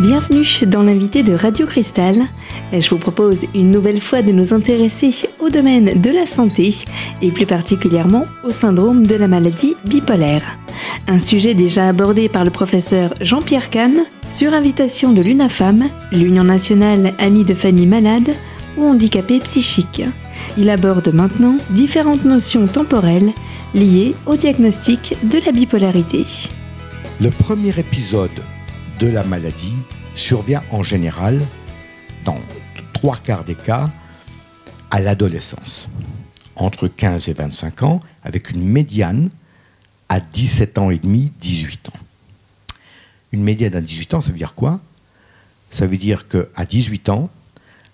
Bienvenue dans l'invité de Radio Cristal. Je vous propose une nouvelle fois de nous intéresser au domaine de la santé et plus particulièrement au syndrome de la maladie bipolaire. Un sujet déjà abordé par le professeur Jean-Pierre Kahn sur invitation de l'UNAFAM, l'Union nationale amie de familles malades ou handicapées psychiques. Il aborde maintenant différentes notions temporelles liées au diagnostic de la bipolarité. Le premier épisode de la maladie survient en général, dans trois quarts des cas, à l'adolescence, entre 15 et 25 ans, avec une médiane à 17 ans et demi, 18 ans. Une médiane à 18 ans, ça veut dire quoi? Ça veut dire qu'à 18 ans,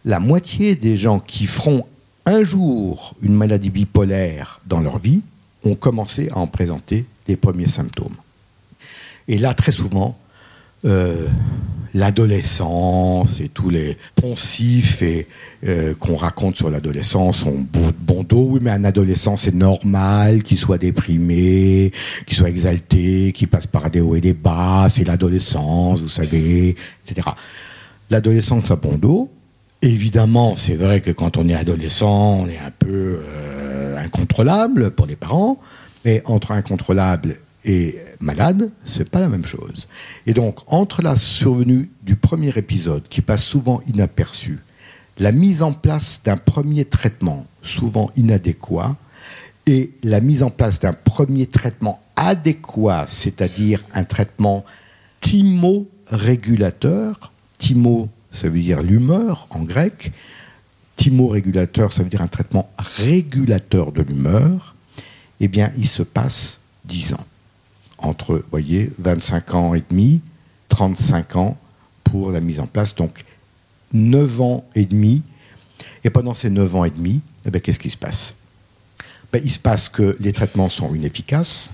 la moitié des gens qui feront un jour une maladie bipolaire dans leur vie ont commencé à en présenter des premiers symptômes. Et là, très souvent, euh, l'adolescence et tous les poncifs et euh, qu'on raconte sur l'adolescence sont bon dos. Oui, mais un adolescent, c'est normal qu'il soit déprimé, qu'il soit exalté, qu'il passe par des hauts et des bas. C'est l'adolescence, vous savez, etc. L'adolescence a bon dos. Évidemment, c'est vrai que quand on est adolescent, on est un peu euh, incontrôlable pour les parents. Mais entre incontrôlable et malade, c'est pas la même chose. Et donc, entre la survenue du premier épisode, qui passe souvent inaperçu, la mise en place d'un premier traitement, souvent inadéquat, et la mise en place d'un premier traitement adéquat, c'est-à-dire un traitement thymorégulateur, thymo, ça veut dire l'humeur en grec, thymorégulateur, ça veut dire un traitement régulateur de l'humeur, eh bien, il se passe 10 ans entre, voyez, 25 ans et demi, 35 ans pour la mise en place. Donc, 9 ans et demi. Et pendant ces 9 ans et demi, eh ben, qu'est-ce qui se passe? Ben, Il se passe que les traitements sont inefficaces,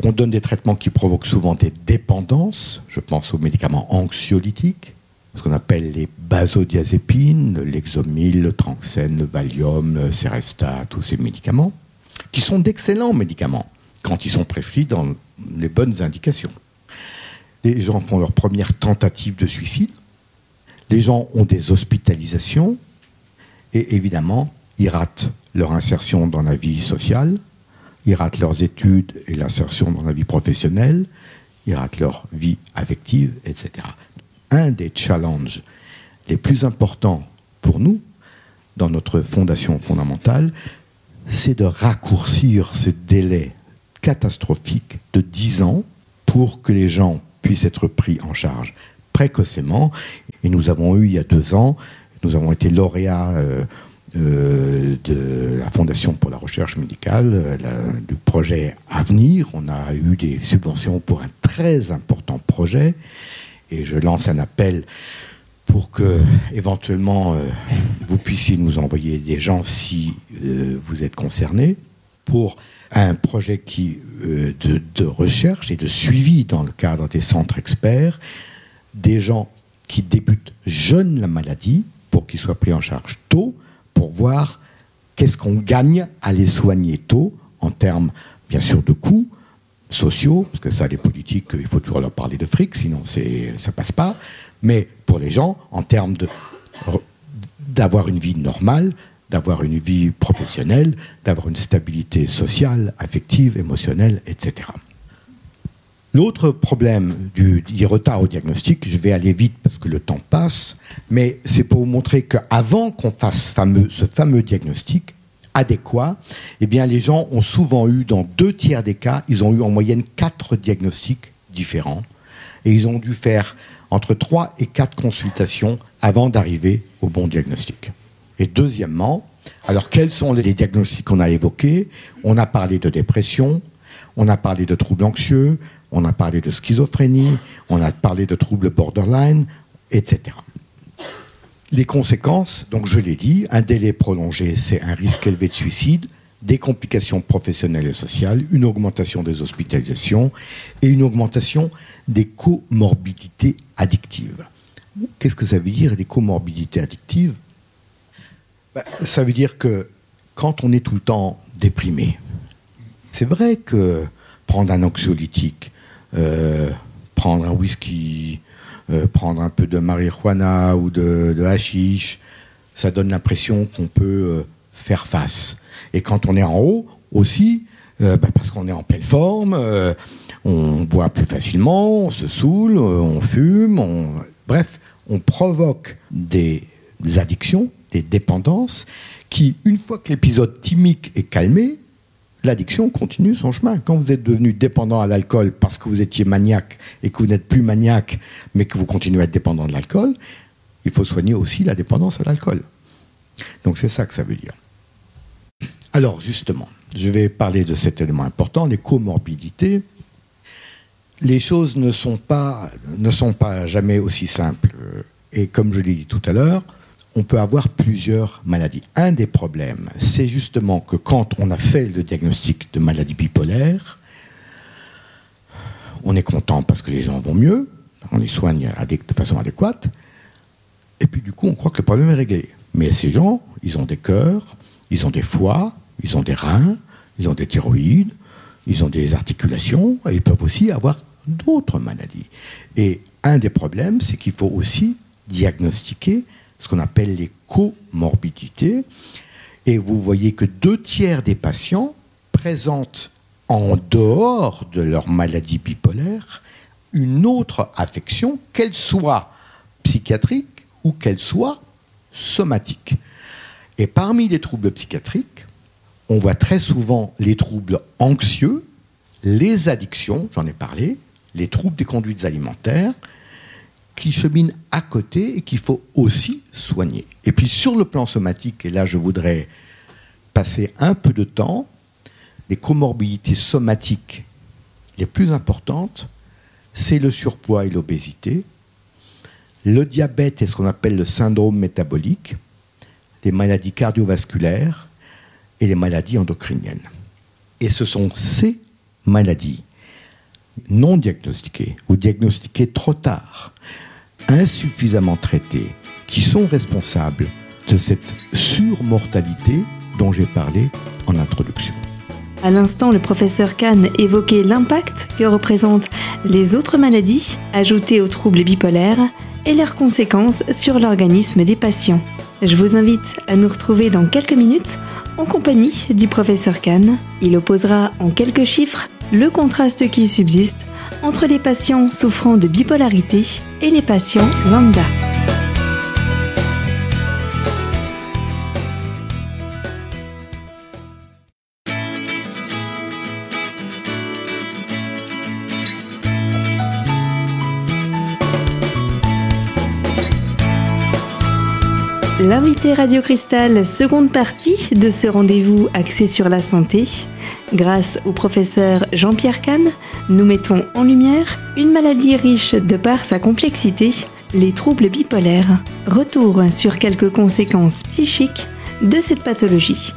qu'on donne des traitements qui provoquent souvent des dépendances. Je pense aux médicaments anxiolytiques, ce qu'on appelle les basodiazépines, l'exomil, le tranxène, le valium, le Seresta, tous ces médicaments, qui sont d'excellents médicaments quand ils sont prescrits dans les bonnes indications. Les gens font leur première tentative de suicide. Les gens ont des hospitalisations. Et évidemment, ils ratent leur insertion dans la vie sociale. Ils ratent leurs études et l'insertion dans la vie professionnelle. Ils ratent leur vie affective, etc. Un des challenges les plus importants pour nous, dans notre fondation fondamentale, c'est de raccourcir ce délai catastrophique de 10 ans pour que les gens puissent être pris en charge précocement. Et nous avons eu il y a deux ans, nous avons été lauréats euh, euh, de la Fondation pour la recherche médicale, euh, du projet Avenir. On a eu des subventions pour un très important projet. Et je lance un appel pour que éventuellement vous puissiez nous envoyer des gens si vous êtes concernés pour un projet qui, euh, de, recherche et de suivi dans le cadre des centres experts, des gens qui débutent jeunes la maladie pour qu'ils soient pris en charge tôt, pour voir qu'est-ce qu'on gagne à les soigner tôt en termes, bien sûr, de coûts sociaux, parce que ça, les politiques, il faut toujours leur parler de fric, sinon ça passe pas. Mais pour les gens, en termes d'avoir une vie normale, d'avoir une vie professionnelle, d'avoir une stabilité sociale, affective, émotionnelle, etc. L'autre problème du, retard au diagnostic, je vais aller vite parce que le temps passe, mais c'est pour vous montrer qu'avant qu'on fasse ce fameux diagnostic adéquat, eh bien les gens ont souvent eu, dans deux tiers des cas, ils ont eu en moyenne quatre diagnostics différents et ils ont dû faire entre trois et quatre consultations avant d'arriver au bon diagnostic. Et deuxièmement, alors quels sont les diagnostics qu'on a évoqués? On a parlé de dépression, on a parlé de troubles anxieux, on a parlé de schizophrénie, on a parlé de troubles borderline, etc. Les conséquences, donc je l'ai dit, un délai prolongé, c'est un risque élevé de suicide, des complications professionnelles et sociales, une augmentation des hospitalisations et une augmentation des comorbidités addictives. Qu'est-ce que ça veut dire, des comorbidités addictives? Bah, ça veut dire que quand on est tout le temps déprimé, c'est vrai que prendre un anxiolytique, euh, prendre un whisky, euh, prendre un peu de marijuana ou de, de hashish, ça donne l'impression qu'on peut euh, faire face. Et quand on est en haut aussi, bah, parce qu'on est en pleine forme, on boit plus facilement, on se saoule, on fume, bref, on provoque des addictions, des dépendances, qui, une fois que l'épisode thymique est calmé, l'addiction continue son chemin. Quand vous êtes devenu dépendant à l'alcool parce que vous étiez maniaque et que vous n'êtes plus maniaque, mais que vous continuez à être dépendant de l'alcool, il faut soigner aussi la dépendance à l'alcool. Donc c'est ça que ça veut dire. Alors justement, je vais parler de cet élément important, les comorbidités. Les choses ne sont pas, ne sont pas jamais aussi simples. Et comme je l'ai dit tout à l'heure, on peut avoir plusieurs maladies. Un des problèmes, c'est justement que quand on a fait le diagnostic de maladie bipolaire, on est content parce que les gens vont mieux, on les soigne de façon adéquate, et puis du coup on croit que le problème est réglé. Mais ces gens, ils ont des cœurs, ils ont des foies, ils ont des reins, ils ont des thyroïdes, ils ont des articulations, et ils peuvent aussi avoir d'autres maladies. Et un des problèmes, c'est qu'il faut aussi diagnostiquer ce qu'on appelle les comorbidités. Et vous voyez que deux tiers des patients présentent en dehors de leur maladie bipolaire une autre affection, qu'elle soit psychiatrique ou qu'elle soit somatique. Et parmi les troubles psychiatriques, on voit très souvent les troubles anxieux, les addictions, j'en ai parlé, les troubles des conduites alimentaires, qui cheminent à côté et qu'il faut aussi soigner. Et puis sur le plan somatique, et là je voudrais passer un peu de temps, les comorbidités somatiques les plus importantes, c'est le surpoids et l'obésité, le diabète et ce qu'on appelle le syndrome métabolique, les maladies cardiovasculaires et les maladies endocriniennes. Et ce sont ces maladies non diagnostiquées ou diagnostiquées trop tard insuffisamment traités qui sont responsables de cette surmortalité dont j'ai parlé en introduction. À l'instant, le professeur Kahn évoquait l'impact que représentent les autres maladies ajoutées aux troubles bipolaires et leurs conséquences sur l'organisme des patients. Je vous invite à nous retrouver dans quelques minutes en compagnie du professeur Kahn. Il opposera en quelques chiffres le contraste qui subsiste entre les patients souffrant de bipolarité et les patients lambda. L'invité Radio Cristal, seconde partie de ce rendez-vous axé sur la santé. Grâce au professeur Jean-Pierre Kahn, nous mettons en lumière une maladie riche de par sa complexité, les troubles bipolaires. Retour sur quelques conséquences psychiques de cette pathologie.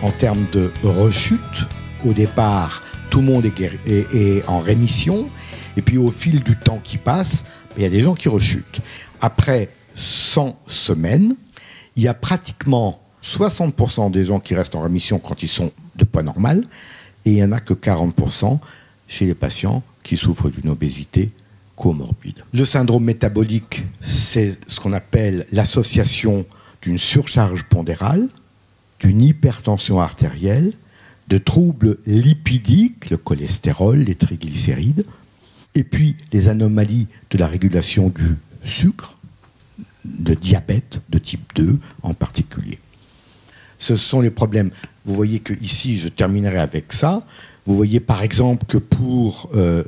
En termes de rechute, au départ, tout le monde est, en rémission, et puis au fil du temps qui passe, il y a des gens qui rechutent. Après 100 semaines, il y a pratiquement 60% des gens qui restent en rémission quand ils sont de poids normal, et il n'y en a que 40% chez les patients qui souffrent d'une obésité comorbide. Le syndrome métabolique, c'est ce qu'on appelle l'association d'une surcharge pondérale, d'une hypertension artérielle, de troubles lipidiques, le cholestérol, les triglycérides, et puis les anomalies de la régulation du sucre, de diabète de type 2 en particulier. Ce sont les problèmes. Vous voyez que ici, je terminerai avec ça. Vous voyez par exemple que pour euh,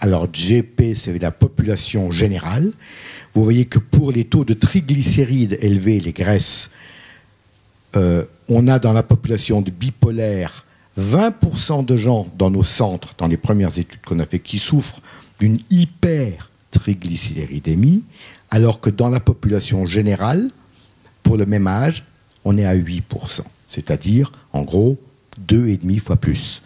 alors GP, c'est la population générale. Vous voyez que pour les taux de triglycérides élevés, les graisses, euh, on a dans la population bipolaire 20% de gens dans nos centres, dans les premières études qu'on a fait, qui souffrent d'une hypertriglycéridémie, alors que dans la population générale, pour le même âge, on est à 8%, c'est-à-dire en gros 2,5 fois plus.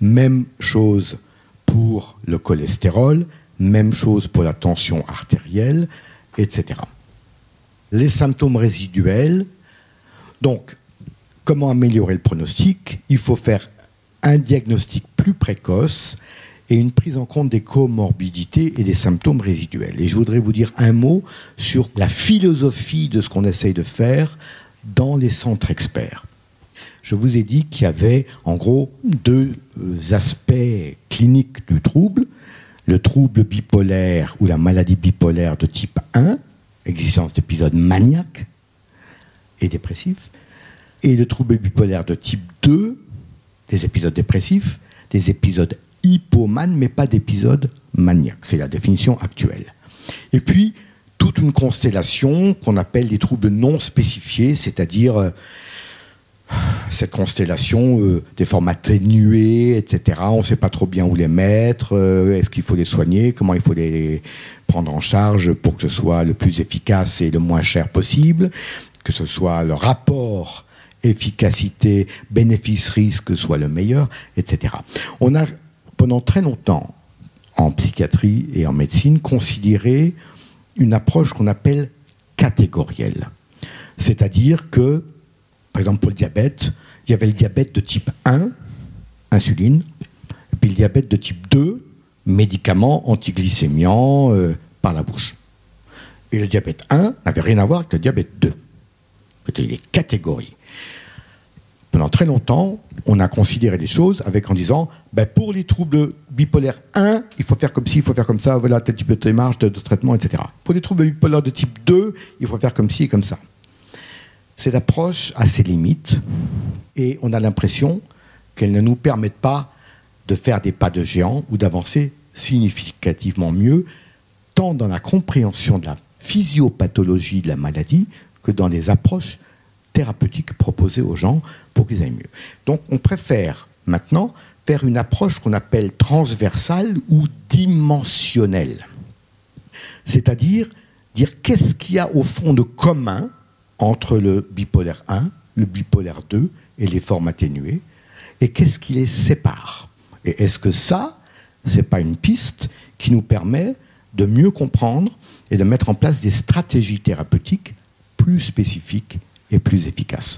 Même chose pour le cholestérol, même chose pour la tension artérielle, etc. Les symptômes résiduels, donc comment améliorer le pronostic? Il faut faire un diagnostic plus précoce et une prise en compte des comorbidités et des symptômes résiduels. Et je voudrais vous dire un mot sur la philosophie de ce qu'on essaye de faire dans les centres experts. Je vous ai dit qu'il y avait en gros deux euh, aspects cliniques du trouble. Le trouble bipolaire ou la maladie bipolaire de type 1, existence d'épisodes maniaques et dépressifs, et le trouble bipolaire de type 2, des épisodes dépressifs, des épisodes hypomane, mais pas d'épisode maniaque. C'est la définition actuelle. Et puis, toute une constellation qu'on appelle des troubles non spécifiés, c'est-à-dire euh, cette constellation euh, des formes atténuées, etc. On ne sait pas trop bien où les mettre, euh, est-ce qu'il faut les soigner, comment il faut les prendre en charge pour que ce soit le plus efficace et le moins cher possible, que ce soit le rapport efficacité, bénéfice-risque soit le meilleur, etc. On a pendant très longtemps, en psychiatrie et en médecine, considéré une approche qu'on appelle catégorielle. C'est-à-dire que, par exemple, pour le diabète, il y avait le diabète de type 1, insuline, et puis le diabète de type 2, médicaments antiglycémiants euh, par la bouche. Et le diabète 1 n'avait rien à voir avec le diabète 2. C'était des catégories pendant très longtemps, on a considéré des choses avec en disant, ben pour les troubles bipolaires 1, il faut faire comme ci, il faut faire comme ça, voilà tel type de démarche, de, traitement, etc. Pour les troubles bipolaires de type 2, il faut faire comme ci et comme ça. Cette approche a ses limites et on a l'impression qu'elle ne nous permet pas de faire des pas de géant ou d'avancer significativement mieux, tant dans la compréhension de la physiopathologie de la maladie que dans les approches thérapeutique proposée aux gens pour qu'ils aillent mieux. Donc on préfère maintenant faire une approche qu'on appelle transversale ou dimensionnelle. C'est-à-dire dire qu'est-ce qu'il y a au fond de commun entre le bipolaire 1, le bipolaire 2 et les formes atténuées, et qu'est-ce qui les sépare. Et est-ce que ça, c'est pas une piste qui nous permet de mieux comprendre et de mettre en place des stratégies thérapeutiques plus spécifiques plus efficace.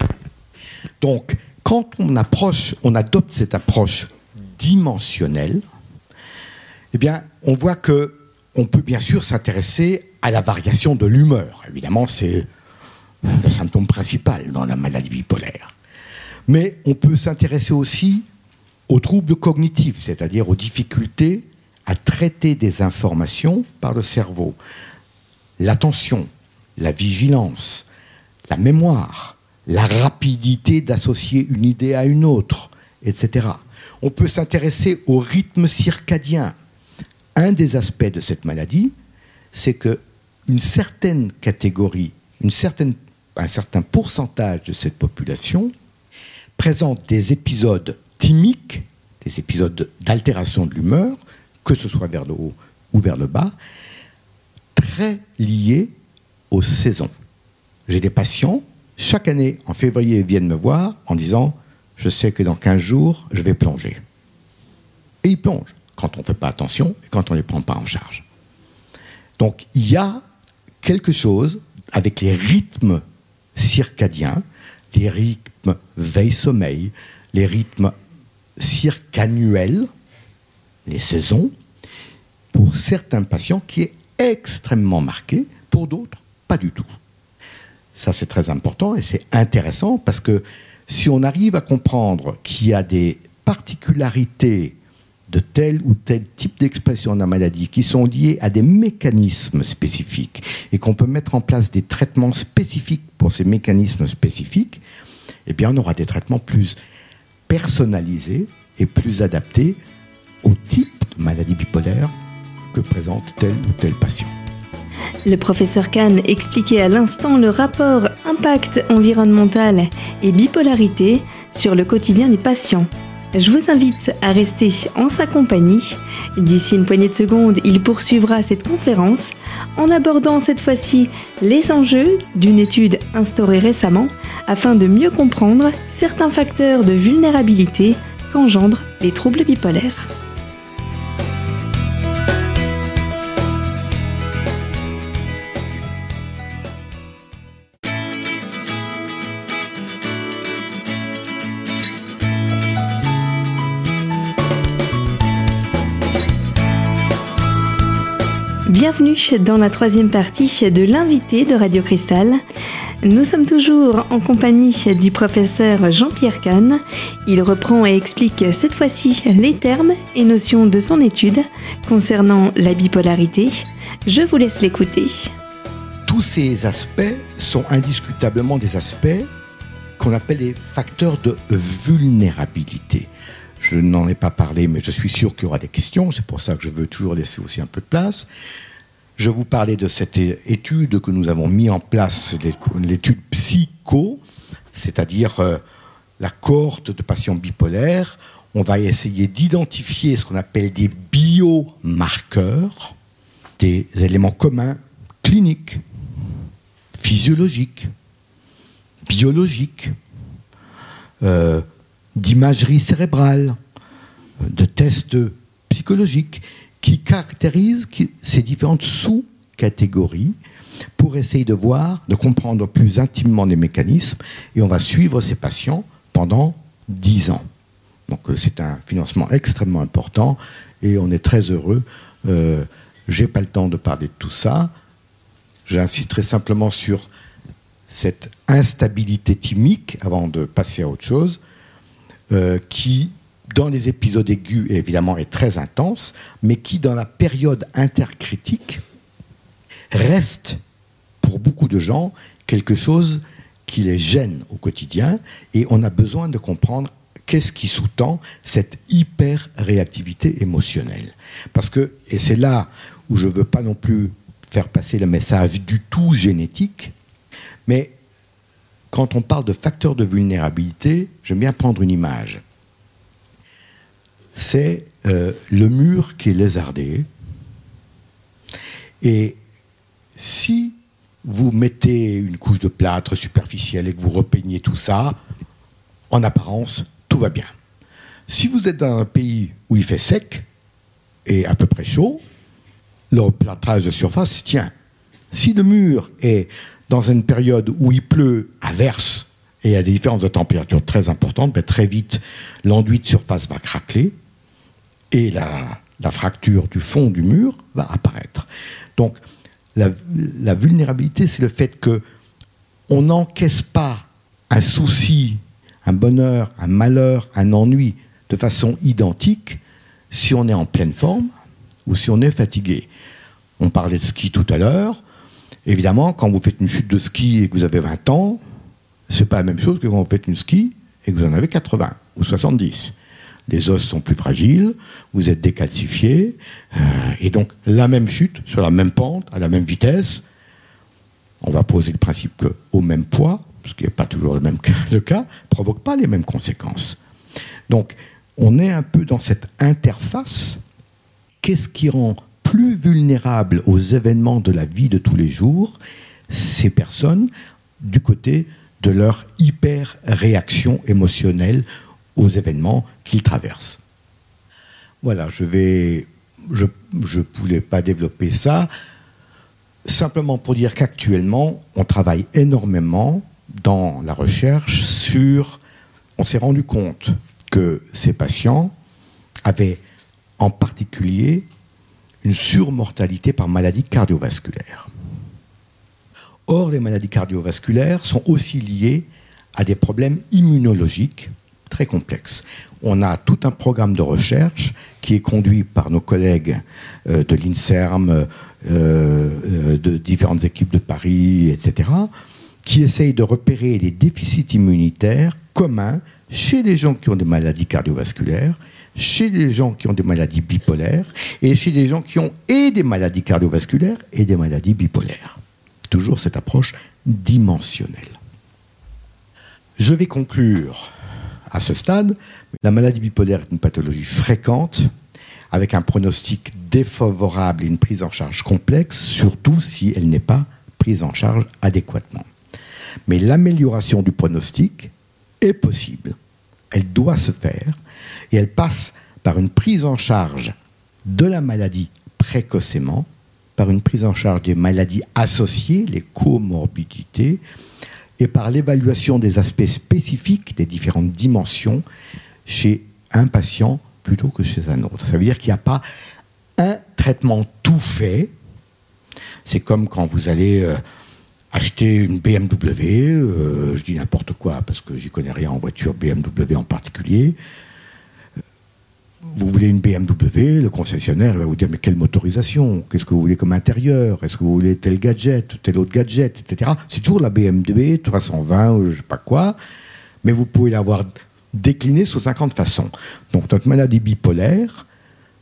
Donc, quand on approche, on adopte cette approche dimensionnelle, eh on voit que on peut bien sûr s'intéresser à la variation de l'humeur. Évidemment, c'est le symptôme principal dans la maladie bipolaire. Mais on peut s'intéresser aussi aux troubles cognitifs, c'est-à-dire aux difficultés à traiter des informations par le cerveau. L'attention, la vigilance, la mémoire, la rapidité d'associer une idée à une autre, etc. On peut s'intéresser au rythme circadien. Un des aspects de cette maladie, c'est que une certaine catégorie, une un certain pourcentage de cette population présente des épisodes thymiques, des épisodes d'altération de l'humeur, que ce soit vers le haut ou vers le bas, très liés aux saisons. J'ai des patients, chaque année, en février, viennent me voir en disant Je sais que dans 15 jours, je vais plonger. Et ils plongent quand on ne fait pas attention et quand on ne les prend pas en charge. Donc il y a quelque chose avec les rythmes circadiens, les rythmes veille-sommeil, les rythmes circannuels, les saisons, pour certains patients qui est extrêmement marqué, pour d'autres, pas du tout. Ça, c'est très important et c'est intéressant parce que si on arrive à comprendre qu'il y a des particularités de tel ou tel type d'expression de la maladie qui sont liées à des mécanismes spécifiques et qu'on peut mettre en place des traitements spécifiques pour ces mécanismes spécifiques, eh bien on aura des traitements plus personnalisés et plus adaptés au type de maladie bipolaire que présente tel ou tel patient. Le professeur Kahn expliquait à l'instant le rapport impact environnemental et bipolarité sur le quotidien des patients. Je vous invite à rester en sa compagnie. D'ici une poignée de secondes, il poursuivra cette conférence en abordant cette fois-ci les enjeux d'une étude instaurée récemment afin de mieux comprendre certains facteurs de vulnérabilité qu'engendrent les troubles bipolaires. Bienvenue dans la troisième partie de l'invité de Radio Cristal. Nous sommes toujours en compagnie du professeur Jean-Pierre Kahn. Il reprend et explique cette fois-ci les termes et notions de son étude concernant la bipolarité. Je vous laisse l'écouter. Tous ces aspects sont indiscutablement des aspects qu'on appelle les facteurs de vulnérabilité. Je n'en ai pas parlé, mais je suis sûr qu'il y aura des questions. C'est pour ça que je veux toujours laisser aussi un peu de place. Je vous parlais de cette étude que nous avons mis en place, l'étude psycho, c'est-à-dire euh, la cohorte de patients bipolaires. On va essayer d'identifier ce qu'on appelle des biomarqueurs, des éléments communs cliniques, physiologiques, biologiques, euh, d'imagerie cérébrale, de tests psychologiques qui caractérisent ces différentes sous-catégories pour essayer de voir, de comprendre plus intimement les mécanismes et on va suivre ces patients pendant 10 ans. Donc euh, c'est un financement extrêmement important et on est très heureux. Euh, Je n'ai pas le temps de parler de tout ça. J'insisterai simplement sur cette instabilité thymique avant de passer à autre chose. Euh, qui, dans les épisodes aigus, évidemment, est très intense, mais qui, dans la période intercritique, reste, pour beaucoup de gens, quelque chose qui les gêne au quotidien, et on a besoin de comprendre qu'est-ce qui sous-tend cette hyper-réactivité émotionnelle. Parce que, et c'est là où je ne veux pas non plus faire passer le message du tout génétique, mais quand on parle de facteurs de vulnérabilité, j'aime bien prendre une image. C'est euh, le mur qui est lézardé. Et si vous mettez une couche de plâtre superficielle et que vous repeignez tout ça, en apparence, tout va bien. Si vous êtes dans un pays où il fait sec et à peu près chaud, le plâtrage de surface tient. Si le mur est dans une période où il pleut à verse et a des différences de température très importantes, très vite, l'enduit de surface va craquer et la, fracture du fond du mur va apparaître. Donc, la, la vulnérabilité, c'est le fait que on n'encaisse pas un souci, un bonheur, un malheur, un ennui de façon identique si on est en pleine forme ou si on est fatigué. On parlait de ski tout à l'heure. Évidemment, quand vous faites une chute de ski et que vous avez 20 ans, c'est pas la même chose que quand vous faites une ski et que vous en avez 80 ou 70. Les os sont plus fragiles, vous êtes décalcifié, euh, et donc la même chute sur la même pente, à la même vitesse, on va poser le principe qu'au même poids, ce qui n'est pas toujours le même cas, le provoque pas les mêmes conséquences. Donc, on est un peu dans cette interface. Qu'est-ce qui rend plus vulnérables aux événements de la vie de tous les jours, ces personnes, du côté de leur hyper-réaction émotionnelle aux événements qu'ils traversent. Voilà, je vais. Je ne voulais pas développer ça. Simplement pour dire qu'actuellement, on travaille énormément dans la recherche sur. On s'est rendu compte que ces patients avaient en particulier une surmortalité par maladie cardiovasculaire. Or, les maladies cardiovasculaires sont aussi liées à des problèmes immunologiques très complexes. On a tout un programme de recherche qui est conduit par nos collègues euh, de l'INSERM, euh, euh, de différentes équipes de Paris, etc., qui essayent de repérer les déficits immunitaires communs chez les gens qui ont des maladies cardiovasculaires chez les gens qui ont des maladies bipolaires et chez les gens qui ont et des maladies cardiovasculaires et des maladies bipolaires. Toujours cette approche dimensionnelle. Je vais conclure à ce stade. La maladie bipolaire est une pathologie fréquente avec un pronostic défavorable et une prise en charge complexe, surtout si elle n'est pas prise en charge adéquatement. Mais l'amélioration du pronostic est possible. Elle doit se faire et elle passe par une prise en charge de la maladie précocement, par une prise en charge des maladies associées, les comorbidités, et par l'évaluation des aspects spécifiques des différentes dimensions chez un patient plutôt que chez un autre. Ça veut dire qu'il n'y a pas un traitement tout fait C'est comme quand vous allez euh, acheter une BMW, euh, je dis n'importe quoi parce que j'y connais rien en voiture BMW en particulier. Vous voulez une BMW, le concessionnaire va vous dire mais quelle motorisation? Qu'est-ce que vous voulez comme intérieur? Est-ce que vous voulez tel gadget, tel autre gadget, etc. C'est toujours la BMW 320 ou je sais pas quoi, mais vous pouvez l'avoir déclinée sous 50 façons. Donc notre maladie bipolaire,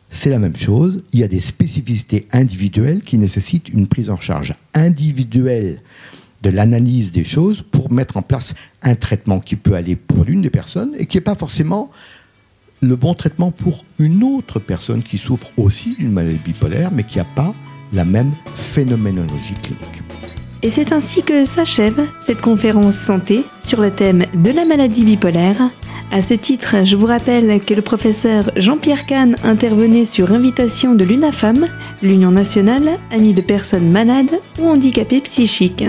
c'est la même chose. Il y a des spécificités individuelles qui nécessitent une prise en charge individuelle de l'analyse des choses pour mettre en place un traitement qui peut aller pour l'une des personnes et qui n'est pas forcément le bon traitement pour une autre personne qui souffre aussi d'une maladie bipolaire mais qui n'a pas la même phénoménologie clinique. Et c'est ainsi que s'achève cette conférence santé sur le thème de la maladie bipolaire à ce titre, je vous rappelle que le professeur Jean-Pierre Kahn intervenait sur invitation de l'UNAFAM, l'Union nationale amie de personnes malades ou handicapées psychiques.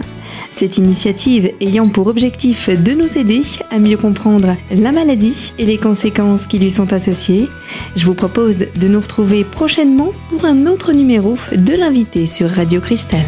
Cette initiative ayant pour objectif de nous aider à mieux comprendre la maladie et les conséquences qui lui sont associées, je vous propose de nous retrouver prochainement pour un autre numéro de l'invité sur Radio Cristal.